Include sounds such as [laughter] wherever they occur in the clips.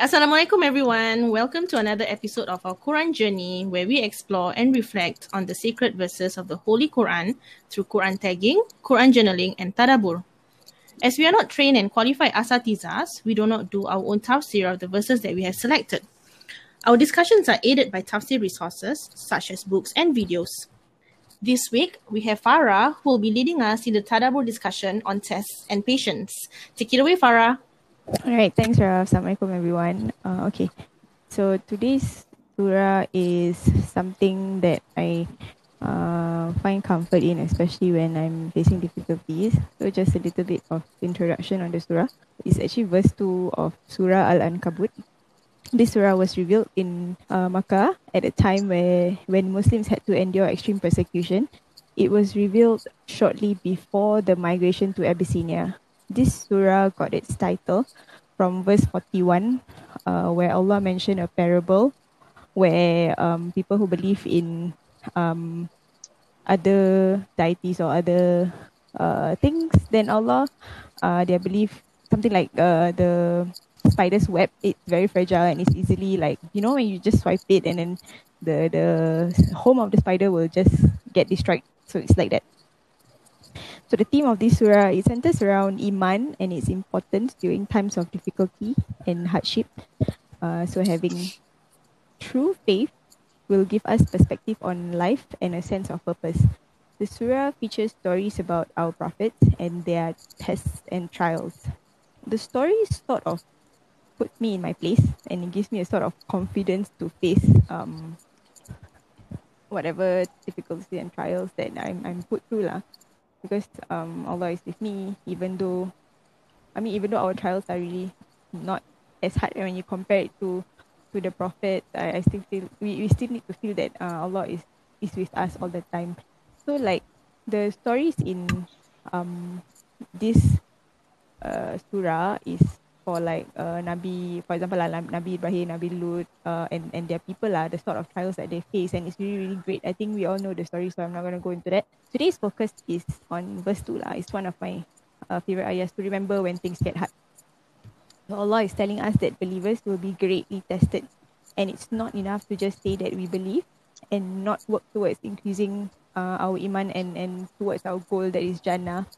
Assalamualaikum everyone. Welcome to another episode of our Quran journey where we explore and reflect on the sacred verses of the Holy Quran through Quran tagging, Quran journaling and tadabbur. As we are not trained and qualified asatizas, we do not do our own tafsir of the verses that we have selected. Our discussions are aided by tafsir resources such as books and videos. This week, we have Farah who will be leading us in the tadabbur discussion on tests and patience. Take it away, Farah. All right, thanks, Raf. Assalamualaikum, everyone. Uh, okay, so today's surah is something that I uh, find comfort in, especially when I'm facing difficulties. So, just a little bit of introduction on the surah. It's actually verse 2 of Surah Al Ankabut. This surah was revealed in uh, Makkah at a time where when Muslims had to endure extreme persecution. It was revealed shortly before the migration to Abyssinia this surah got its title from verse 41, uh, where Allah mentioned a parable where um, people who believe in um, other deities or other uh, things, then Allah, uh, they believe something like uh, the spider's web. It's very fragile and it's easily like you know when you just swipe it and then the the home of the spider will just get destroyed. So it's like that. So the theme of this surah is centers around iman and its importance during times of difficulty and hardship. Uh, so having true faith will give us perspective on life and a sense of purpose. The surah features stories about our prophets and their tests and trials. The stories sort of put me in my place and it gives me a sort of confidence to face um, whatever difficulties and trials that I'm, I'm put through. Lah because um Allah is with me even though I mean even though our trials are really not as hard when you compare it to to the prophet I, I still feel we, we still need to feel that uh, Allah is is with us all the time. So like the stories in um this uh surah is for like uh, Nabi, for example, like Nabi Ibrahim, Nabi Lut, uh, and and their people lah, the sort of trials that they face, and it's really really great. I think we all know the story, so I'm not gonna go into that. Today's focus is on verse two lah. It's one of my uh, favorite ayahs to remember when things get hard. So Allah is telling us that believers will be greatly tested, and it's not enough to just say that we believe and not work towards increasing uh, our iman and and towards our goal that is Jannah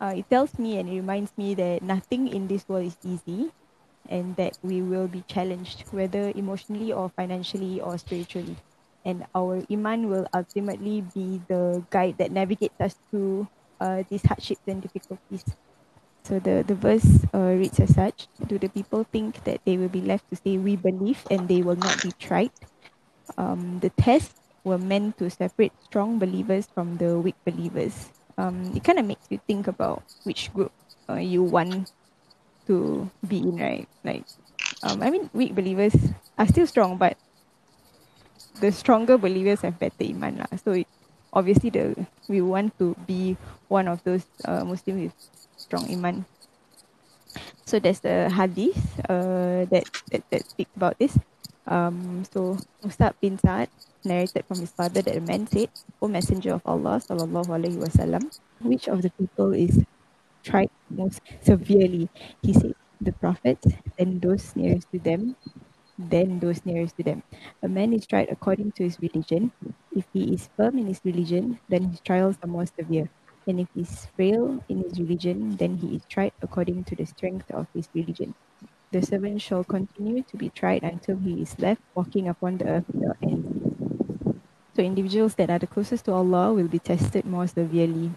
uh, it tells me and it reminds me that nothing in this world is easy and that we will be challenged, whether emotionally or financially or spiritually. And our Iman will ultimately be the guide that navigates us through uh, these hardships and difficulties. So the, the verse uh, reads as such Do the people think that they will be left to say, We believe, and they will not be tried? Um, the tests were meant to separate strong believers from the weak believers um, it kind of makes you think about which group uh, you want to be in, right? Like, um, I mean, weak believers are still strong, but the stronger believers have better iman lah. So it, obviously, the we want to be one of those uh, Muslims with strong iman. So there's the hadith uh, that, that that speaks about this. Um, so Mustab bin Sa'ad narrated from his father that a man said, O Messenger of Allah, sallallahu alaihi wasallam, which of the people is tried most severely? He said, the prophets, then those nearest to them, then those nearest to them. A man is tried according to his religion. If he is firm in his religion, then his trials are more severe. And if he is frail in his religion, then he is tried according to the strength of his religion the servant shall continue to be tried until he is left walking upon the earth without end. So individuals that are the closest to Allah will be tested more severely.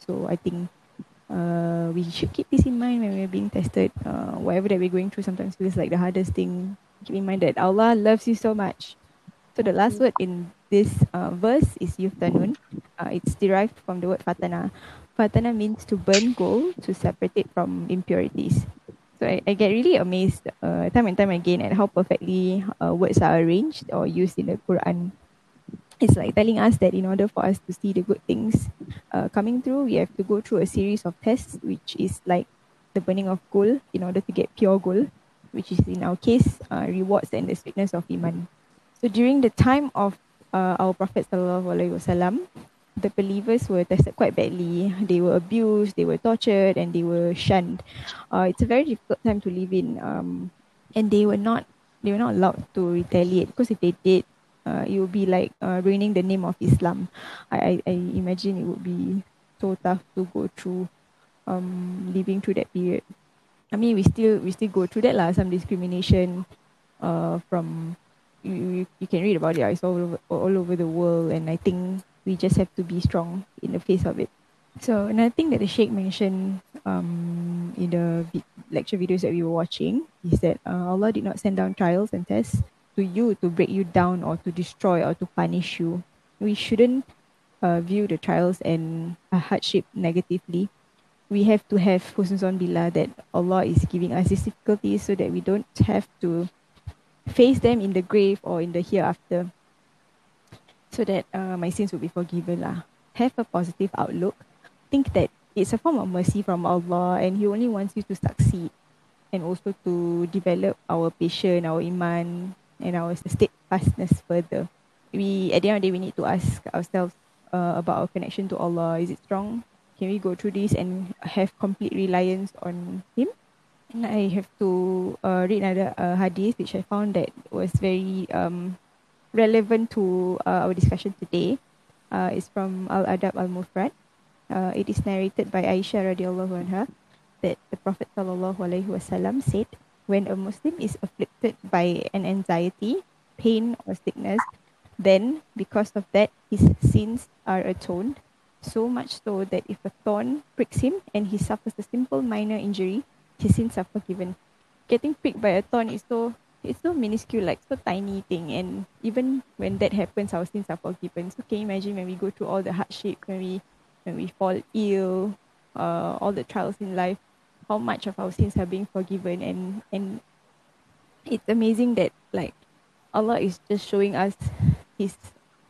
So I think uh, we should keep this in mind when we're being tested. Uh, whatever that we're going through sometimes feels like the hardest thing. Keep in mind that Allah loves you so much. So the last word in this uh, verse is yuftanun. Uh, it's derived from the word fatana. Fatana means to burn gold to separate it from impurities. So I, I get really amazed uh, time and time again at how perfectly uh, words are arranged or used in the Quran. It's like telling us that in order for us to see the good things uh, coming through, we have to go through a series of tests, which is like the burning of gold in order to get pure gold, which is in our case uh, rewards and the sweetness of iman. So during the time of uh, our Prophet wasallam, the believers were tested quite badly. They were abused, they were tortured, and they were shunned. Uh, it's a very difficult time to live in. Um, and they were not they were not allowed to retaliate because if they did, uh, it would be like uh, ruining the name of Islam. I, I, I imagine it would be so tough to go through um living through that period. I mean we still we still go through that lah, some discrimination uh from you, you, can read about it. It's all over all over the world and I think we just have to be strong in the face of it. So another thing that the Sheikh mentioned um, in the lecture videos that we were watching is that uh, Allah did not send down trials and tests to you to break you down or to destroy or to punish you. We shouldn't uh, view the trials and uh, hardship negatively. We have to have husnuzon billah that Allah is giving us these difficulties so that we don't have to face them in the grave or in the hereafter so that uh, my sins will be forgiven lah. Have a positive outlook. Think that it's a form of mercy from Allah and He only wants you to succeed and also to develop our patience, our iman and our steadfastness further. We at the end of the day we need to ask ourselves uh, about our connection to Allah. Is it strong? Can we go through this and have complete reliance on Him? And I have to uh, read another uh, hadith which I found that was very um, relevant to uh, our discussion today. Uh, it's from Al Adab Al Mufrad. Uh, it is narrated by Aisha radiallahu anha that the Prophet sallallahu alaihi wasallam said, when a Muslim is afflicted by an anxiety, pain, or sickness, then because of that his sins are atoned. So much so that if a thorn pricks him and he suffers a simple minor injury, his sins are forgiven. Getting pricked by a thorn is so it's so minuscule, like so tiny thing, and even when that happens, our sins are forgiven. So can you imagine when we go through all the hardship, when we when we fall ill, uh, all the trials in life, how much of our sins are being forgiven, and and it's amazing that like Allah is just showing us His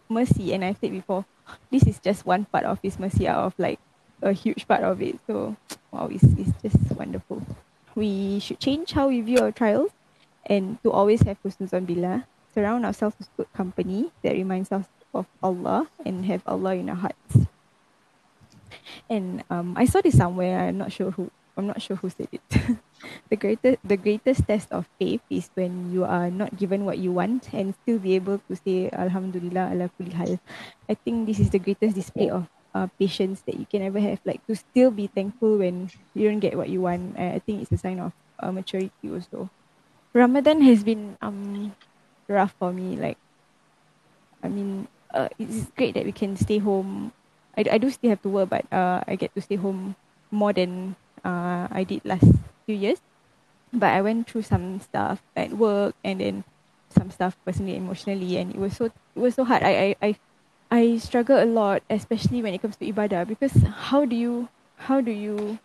mercy, and I said before, this is just one part of His mercy out of like a huge part of it. So [tsk] wow, it's, it's just wonderful. We should change how we view our trials and to always have husnuzon billah. Surround ourselves with good company that reminds us of Allah and have Allah in our hearts. And um, I saw this somewhere. I'm not sure who. I'm not sure who said it. [laughs] the greatest, the greatest test of faith is when you are not given what you want and still be able to say Alhamdulillah ala kulli hal. I think this is the greatest display of uh, patience that you can ever have. Like to still be thankful when you don't get what you want. I, I think it's a sign of uh, maturity also. Ramadan has been um rough for me. Like, I mean, uh, it's great that we can stay home. I, I do still have to work, but uh, I get to stay home more than uh, I did last few years. But I went through some stuff at work and then some stuff personally, emotionally, and it was so it was so hard. I I I, I struggle a lot, especially when it comes to ibadah, because how do you how do you?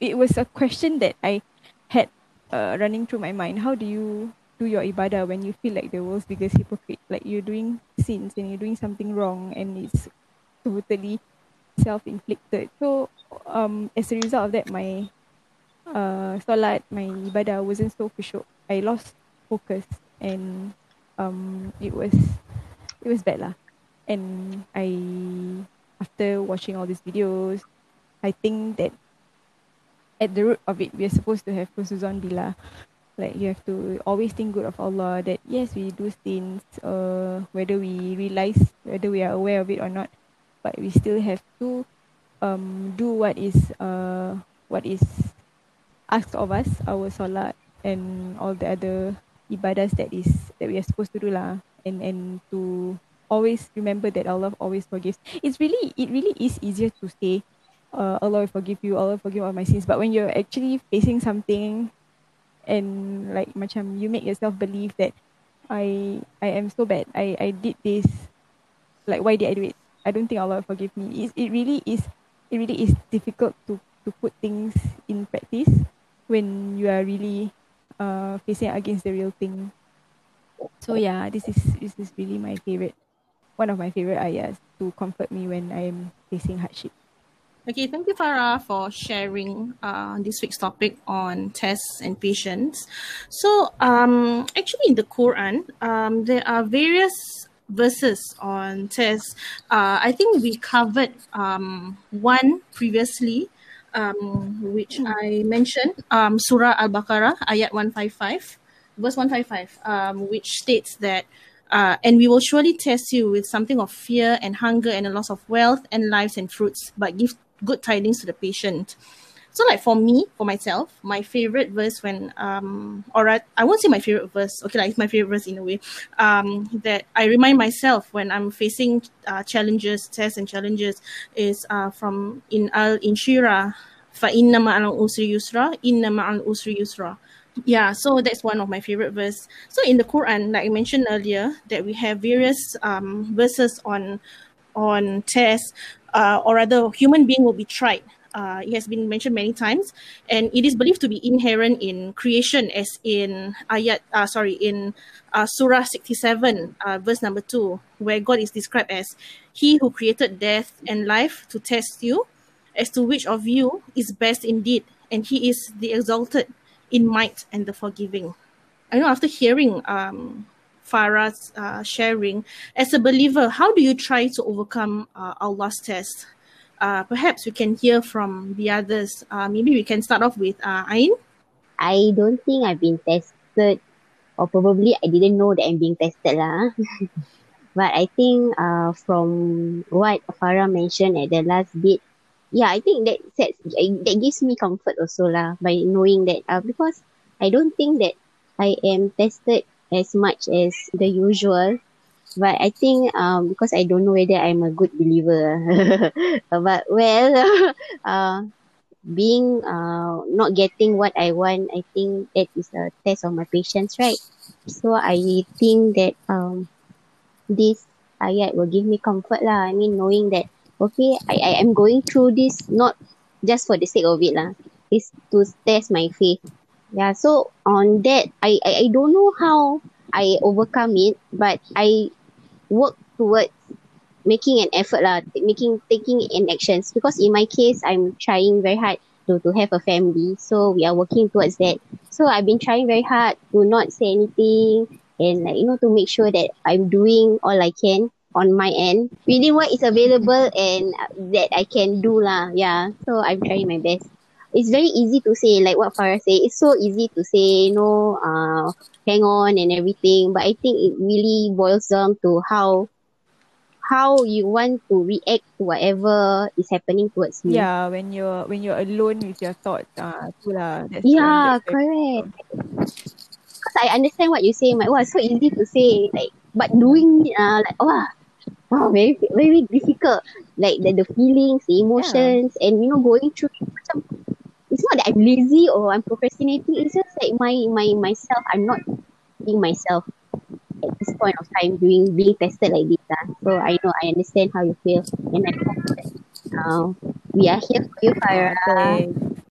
It was a question that I had uh, running through my mind. How do you do your ibadah when you feel like the world's biggest hypocrite? Like you're doing sins and you're doing something wrong, and it's totally self-inflicted. So, um, as a result of that, my uh, solat, my ibadah wasn't so khusyuk. I lost focus, and um, it was it was bad lah. And I, after watching all these videos, I think that at the root of it, we are supposed to have husnuzon billah. Like you have to always think good of Allah. That yes, we do sins, uh, whether we realize, whether we are aware of it or not, but we still have to um do what is uh what is asked of us, our solat and all the other ibadahs that is that we are supposed to do lah, and and to always remember that Allah always forgives. It's really it really is easier to say uh, Allah will forgive you, Allah forgive all my sins. But when you're actually facing something and like macam you make yourself believe that I I am so bad. I I did this. Like why did I do it? I don't think Allah will forgive me. It it really is it really is difficult to to put things in practice when you are really uh facing against the real thing. So yeah, this is this is really my favorite one of my favorite ayahs to comfort me when I'm facing hardship. Okay, thank you, Farah, for sharing uh, this week's topic on tests and patience. So, um, actually, in the Quran, um, there are various verses on tests. Uh, I think we covered um, one previously, um, which I mentioned, um, Surah Al Baqarah, ayat 155. verse 155, um, which states that, uh, and we will surely test you with something of fear and hunger and a loss of wealth and lives and fruits, but give good tidings to the patient. So like for me, for myself, my favorite verse when um or I, I won't say my favorite verse. Okay, like it's my favorite verse in a way. Um, that I remind myself when I'm facing uh, challenges, tests and challenges is uh from in Al Inshirah, fa inna ma'al usri yusra, inna ma'al usri yusra. Yeah, so that's one of my favorite verse. So in the Quran, like I mentioned earlier, that we have various um verses on on tests, uh, or rather, human being will be tried uh, it has been mentioned many times and it is believed to be inherent in creation as in ayat uh, sorry in uh, surah 67 uh, verse number 2 where god is described as he who created death and life to test you as to which of you is best indeed and he is the exalted in might and the forgiving. I know after hearing um, Farah's uh, sharing, as a believer, how do you try to overcome uh, Allah's test? Uh, perhaps we can hear from the others. Uh, maybe we can start off with uh, Ain. I don't think I've been tested, or probably I didn't know that I'm being tested lah. [laughs] but I think uh, from what Farah mentioned at the last bit, yeah, I think that sets that gives me comfort also lah by knowing that uh, because I don't think that I am tested as much as the usual. But I think um because I don't know whether I'm a good believer. [laughs] but well [laughs] uh being uh not getting what I want, I think that is a test of my patience, right? So I think that um this ayat will give me comfort lah. I mean knowing that okay, I, I am going through this not just for the sake of it lah. It's to test my faith. Yeah, so on that, I, I, I don't know how I overcome it, but I work towards making an effort lah, making taking in actions because in my case, I'm trying very hard to, to have a family. So we are working towards that. So I've been trying very hard to not say anything and like you know to make sure that I'm doing all I can on my end within what is available and that I can do lah. Yeah. So I'm trying my best. It's very easy to say, like what Farah say. It's so easy to say, you know, uh, hang on and everything. But I think it really boils down to how how you want to react to whatever is happening towards you. Yeah, when you're when you're alone with your thoughts, ah, uh, lah. That's yeah, correct. Because I understand what you say, like, wow, so easy to say, like, but doing, uh, like, wow, wow, very very difficult. Like the, the feelings, the emotions, yeah. and you know, going through macam it's not that I'm lazy or I'm procrastinating. It's just like my my myself. I'm not being myself at this point of time doing being tested like this. Uh. So I know I understand how you feel, and I hope that uh, we are here for you, Farah. Okay.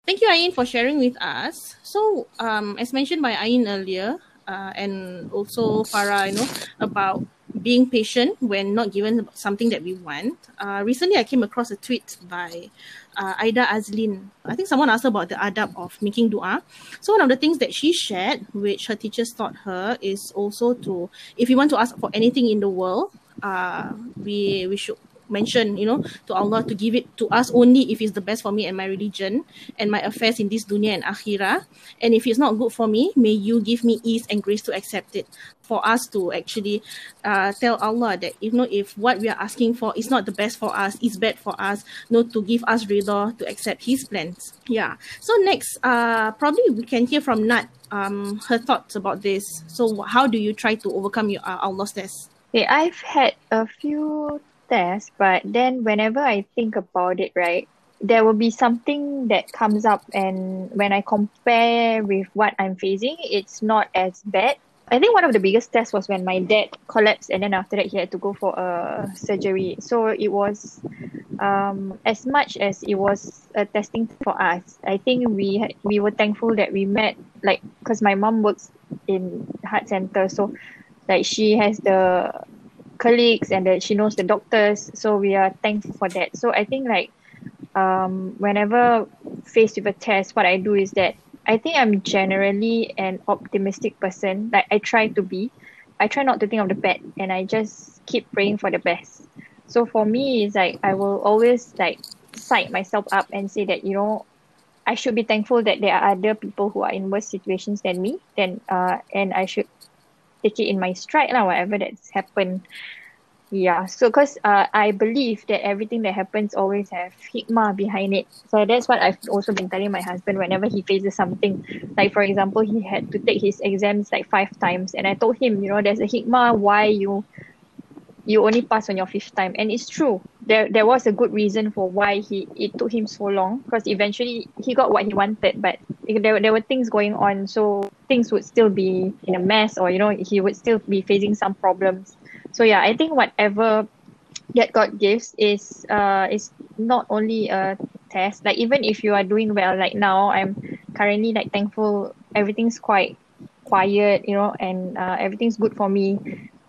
Thank you, Ain, for sharing with us. So, um, as mentioned by Ain earlier, uh, and also Farah, you know, about being patient when not given something that we want. Uh, recently, I came across a tweet by uh, Aida Azlin. I think someone asked about the adab of making dua. So one of the things that she shared, which her teachers taught her, is also to, if you want to ask for anything in the world, uh, we we should mention, you know, to Allah to give it to us only if it's the best for me and my religion and my affairs in this dunya and akhirah. And if it's not good for me, may you give me ease and grace to accept it. For us to actually uh, tell Allah that you know if what we are asking for is not the best for us, is bad for us, no to give us rida to accept His plans. Yeah. So next, uh, probably we can hear from Nat um her thoughts about this. So how do you try to overcome your uh, Allah's test? I've had a few test, but then whenever I think about it, right, there will be something that comes up, and when I compare with what I'm facing, it's not as bad. I think one of the biggest tests was when my dad collapsed, and then after that, he had to go for a surgery. So it was um, as much as it was a testing for us. I think we had, we were thankful that we met, like, because my mom works in heart center, so like she has the colleagues and that she knows the doctors so we are thankful for that so i think like um whenever faced with a test what i do is that i think i'm generally an optimistic person like i try to be i try not to think of the bad and i just keep praying for the best so for me it's like i will always like psych myself up and say that you know I should be thankful that there are other people who are in worse situations than me. Then uh, and I should take it in my stride lah, whatever that's happened. Yeah, so because uh, I believe that everything that happens always have hikmah behind it. So that's what I've also been telling my husband whenever he faces something. Like for example, he had to take his exams like five times, and I told him, you know, there's a hikmah why you you only pass on your fifth time, and it's true. There there was a good reason for why he it took him so long because eventually he got what he wanted, but there there were things going on, so things would still be in a mess, or you know, he would still be facing some problems so yeah i think whatever that god gives is uh is not only a test. Like even if you are doing well like now i'm currently like thankful everything's quite quiet you know and uh, everything's good for me.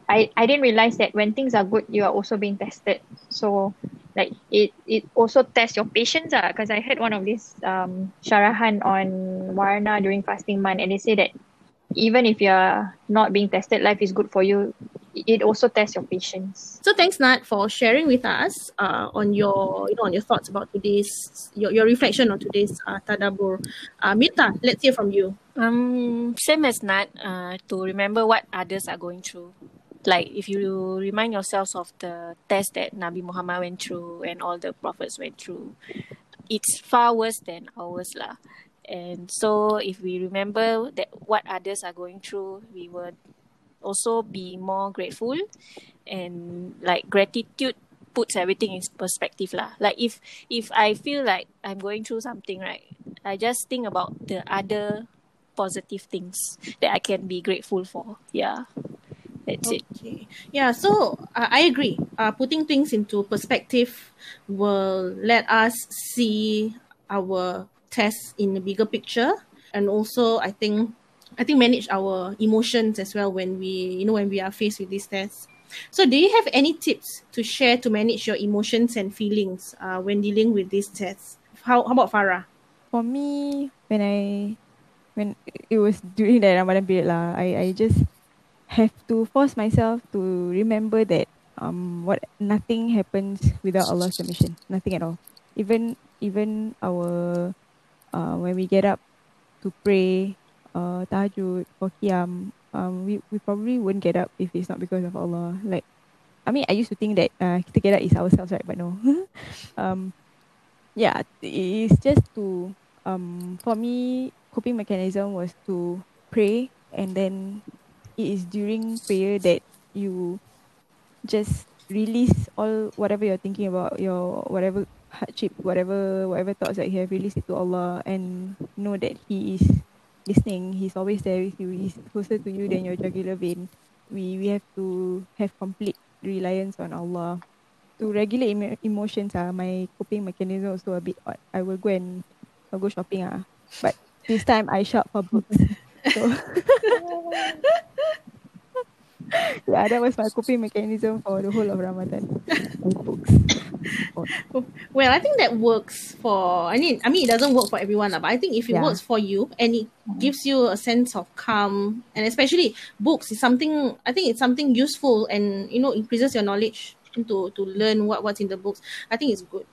I i didn't realize that when things are good you are also being tested. So like it it also tests your patience because uh, i heard one of these um sharahan on warna during fasting month and they say that even if you're not being tested life is good for you it also tests your patience. So thanks Nat for sharing with us uh, on your you know on your thoughts about today's your, your reflection on today's uh, tadabbur. Uh, Mita, let's hear from you. Um, same as Nat, uh, to remember what others are going through. Like if you remind yourselves of the test that Nabi Muhammad went through and all the prophets went through, it's far worse than ours lah. And so if we remember that what others are going through, we will also be more grateful and like gratitude puts everything in perspective lah. Like if if I feel like I'm going through something right, I just think about the other positive things that I can be grateful for. Yeah. That's okay. it. Yeah, so uh, I agree. Uh, putting things into perspective will let us see our tests in a bigger picture. And also, I think I think manage our emotions as well when we you know when we are faced with these tests. So do you have any tips to share to manage your emotions and feelings uh, when dealing with these tests? How how about Farah? For me, when I when it was during the Ramadan period lah, I I just have to force myself to remember that um what nothing happens without Allah's permission. Nothing at all. Even even our uh when we get up to pray uh, tahajud or qiyam, um, we, we probably won't get up if it's not because of Allah. Like, I mean, I used to think that uh, kita get up is ourselves, right? But no. [laughs] um, yeah, it's just to, um, for me, coping mechanism was to pray and then it is during prayer that you just release all whatever you're thinking about your whatever hardship whatever whatever thoughts that you have released it to Allah and know that he is listening he's always there with you he's closer to you than your jugular vein. We we have to have complete reliance on Allah to regulate emo- emotions ah. My coping mechanism also a bit odd. I will go and I'll go shopping ah. But this time I shop for books. [laughs] So [laughs] yeah that was my coping mechanism for the whole of Ramadan books [laughs] well, I think that works for. I mean, I mean, it doesn't work for everyone, but I think if it yeah. works for you and it gives you a sense of calm, and especially books is something. I think it's something useful and you know increases your knowledge to to learn what what's in the books. I think it's good.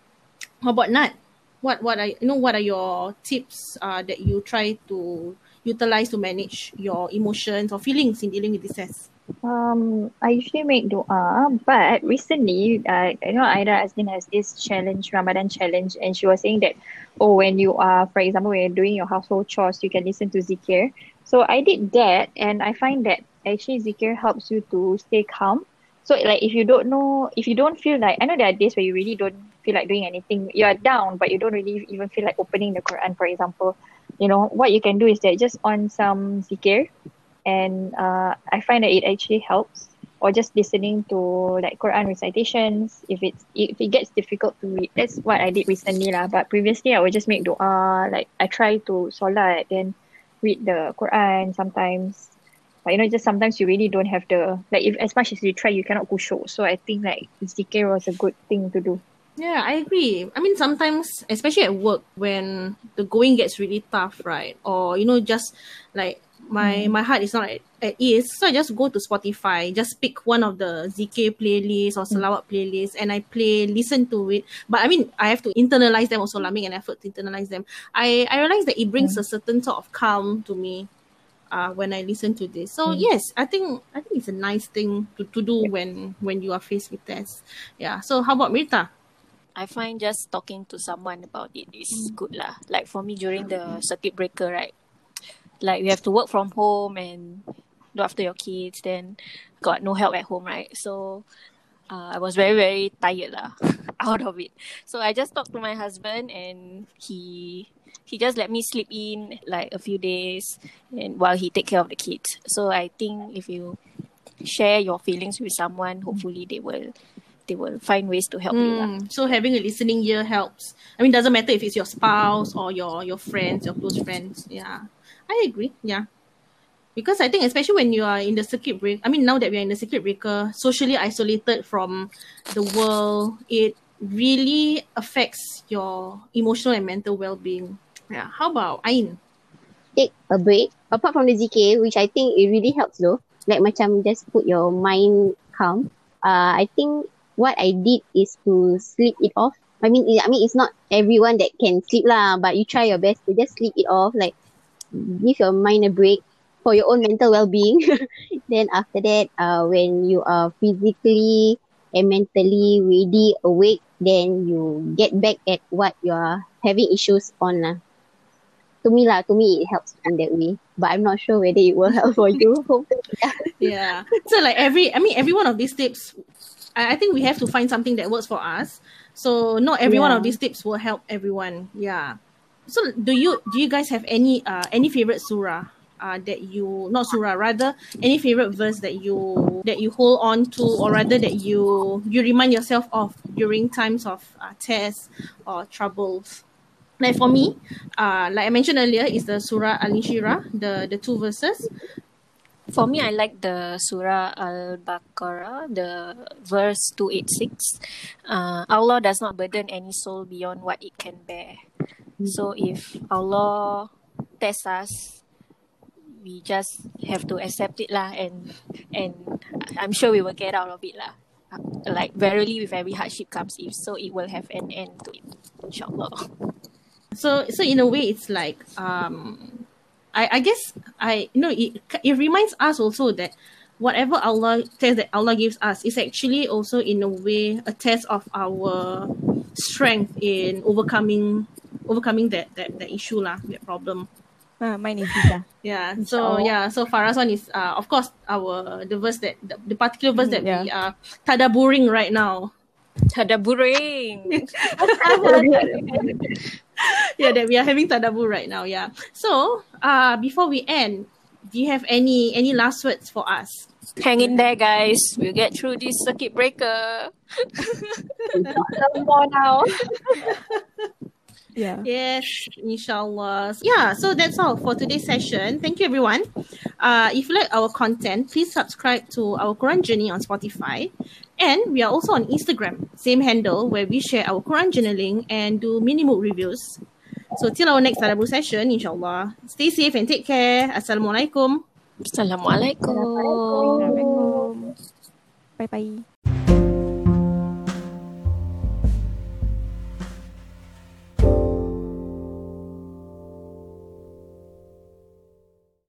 How about Nat? What what are you know what are your tips uh, that you try to utilize to manage your emotions or feelings in dealing with this test? Um, I usually make doa, but recently, uh, you know, Aida Azlin has this challenge, Ramadan challenge, and she was saying that, oh, when you are, for example, when you're doing your household chores, you can listen to zikir. So I did that, and I find that actually zikir helps you to stay calm. So like, if you don't know, if you don't feel like, I know there are days where you really don't feel like doing anything. You are down, but you don't really even feel like opening the Quran, for example. You know, what you can do is that just on some zikir, and uh, I find that it actually helps. Or just listening to like Quran recitations if it's if it gets difficult to read. That's what I did recently lah. But previously I would just make doa. Like I try to solat then read the Quran sometimes. But you know, just sometimes you really don't have the like if as much as you try you cannot khusyuk. So I think like zikir was a good thing to do. Yeah, I agree. I mean, sometimes, especially at work, when the going gets really tough, right? Or, you know, just like my mm. my heart is not at, at ease. So I just go to Spotify, just pick one of the zikir playlists or mm. Salawat playlists, and I play, listen to it. But I mean, I have to internalize them also, like make an effort to internalize them. I I realize that it brings mm. a certain sort of calm to me. Uh, when I listen to this, so yes, I think I think it's a nice thing to, to do when when you are faced with tests. Yeah. So how about Mita? I find just talking to someone about it is good lah. Like for me during the circuit breaker, right? Like you have to work from home and look after your kids, then got no help at home, right? So uh, I was very very tired lah, [laughs] out of it. So I just talked to my husband and he he just let me sleep in like a few days and while he take care of the kids. So I think if you share your feelings with someone, hopefully they will they will find ways to help you lah. Mm, so having a listening ear helps. I mean, doesn't matter if it's your spouse or your your friends, your close friends. Yeah, I agree. Yeah, because I think especially when you are in the circuit break. I mean, now that we are in the circuit breaker, socially isolated from the world, it really affects your emotional and mental well-being. Yeah. How about Ain? Take a break. Apart from the zikir, which I think it really helps though. Like macam just put your mind calm. Uh, I think what I did is to sleep it off. I mean, I mean, it's not everyone that can sleep lah, but you try your best to just sleep it off. Like, give your mind a break for your own mental well-being. [laughs] then after that, uh, when you are physically and mentally ready, awake, then you get back at what you are having issues on lah. To me lah, to me it helps in that way. But I'm not sure whether it will help for you. [laughs] Yeah. Yeah. so like every, I mean, every one of these tips, I, I think we have to find something that works for us. So not every one of these tips will help everyone. Yeah. So do you do you guys have any uh any favorite surah uh that you not surah rather any favorite verse that you that you hold on to or rather that you you remind yourself of during times of uh, tests or troubles? Like for me, uh, like I mentioned earlier, is the Surah Al Inshirah, the the two verses. For me, I like the Surah Al Baqarah, the verse 286. Uh, Allah does not burden any soul beyond what it can bear. So if Allah tests us, we just have to accept it lah and and I'm sure we will get out of it lah. Like verily with every hardship comes ease, so it will have an end to it. Inshallah. so so in a way it's like um i i guess i you know it it reminds us also that whatever allah test that allah gives us is actually also in a way a test of our strength in overcoming overcoming that that, that issue lah that problem Ah, mine is Zita. yeah so Inshallah. yeah so Farah's one is uh, of course our the verse that the, the particular verse that Yeah. we are tadaburing right now Tadaburing. [laughs] [laughs] yeah, that we are having tadabbur right now. Yeah. So, uh, before we end, do you have any any last words for us? Hang in there, guys. We'll get through this circuit breaker. [laughs] No more now. Yeah. Yes, inshallah. Yeah, so that's all for today's session. Thank you, everyone. Uh, if you like our content, please subscribe to our Quran Journey on Spotify. And we are also on Instagram, same handle, where we share our Quran journaling and do mini book reviews. So till our next Tadabbur session, inshallah. Stay safe and take care. Assalamualaikum. Assalamualaikum. Assalamualaikum. Bye bye.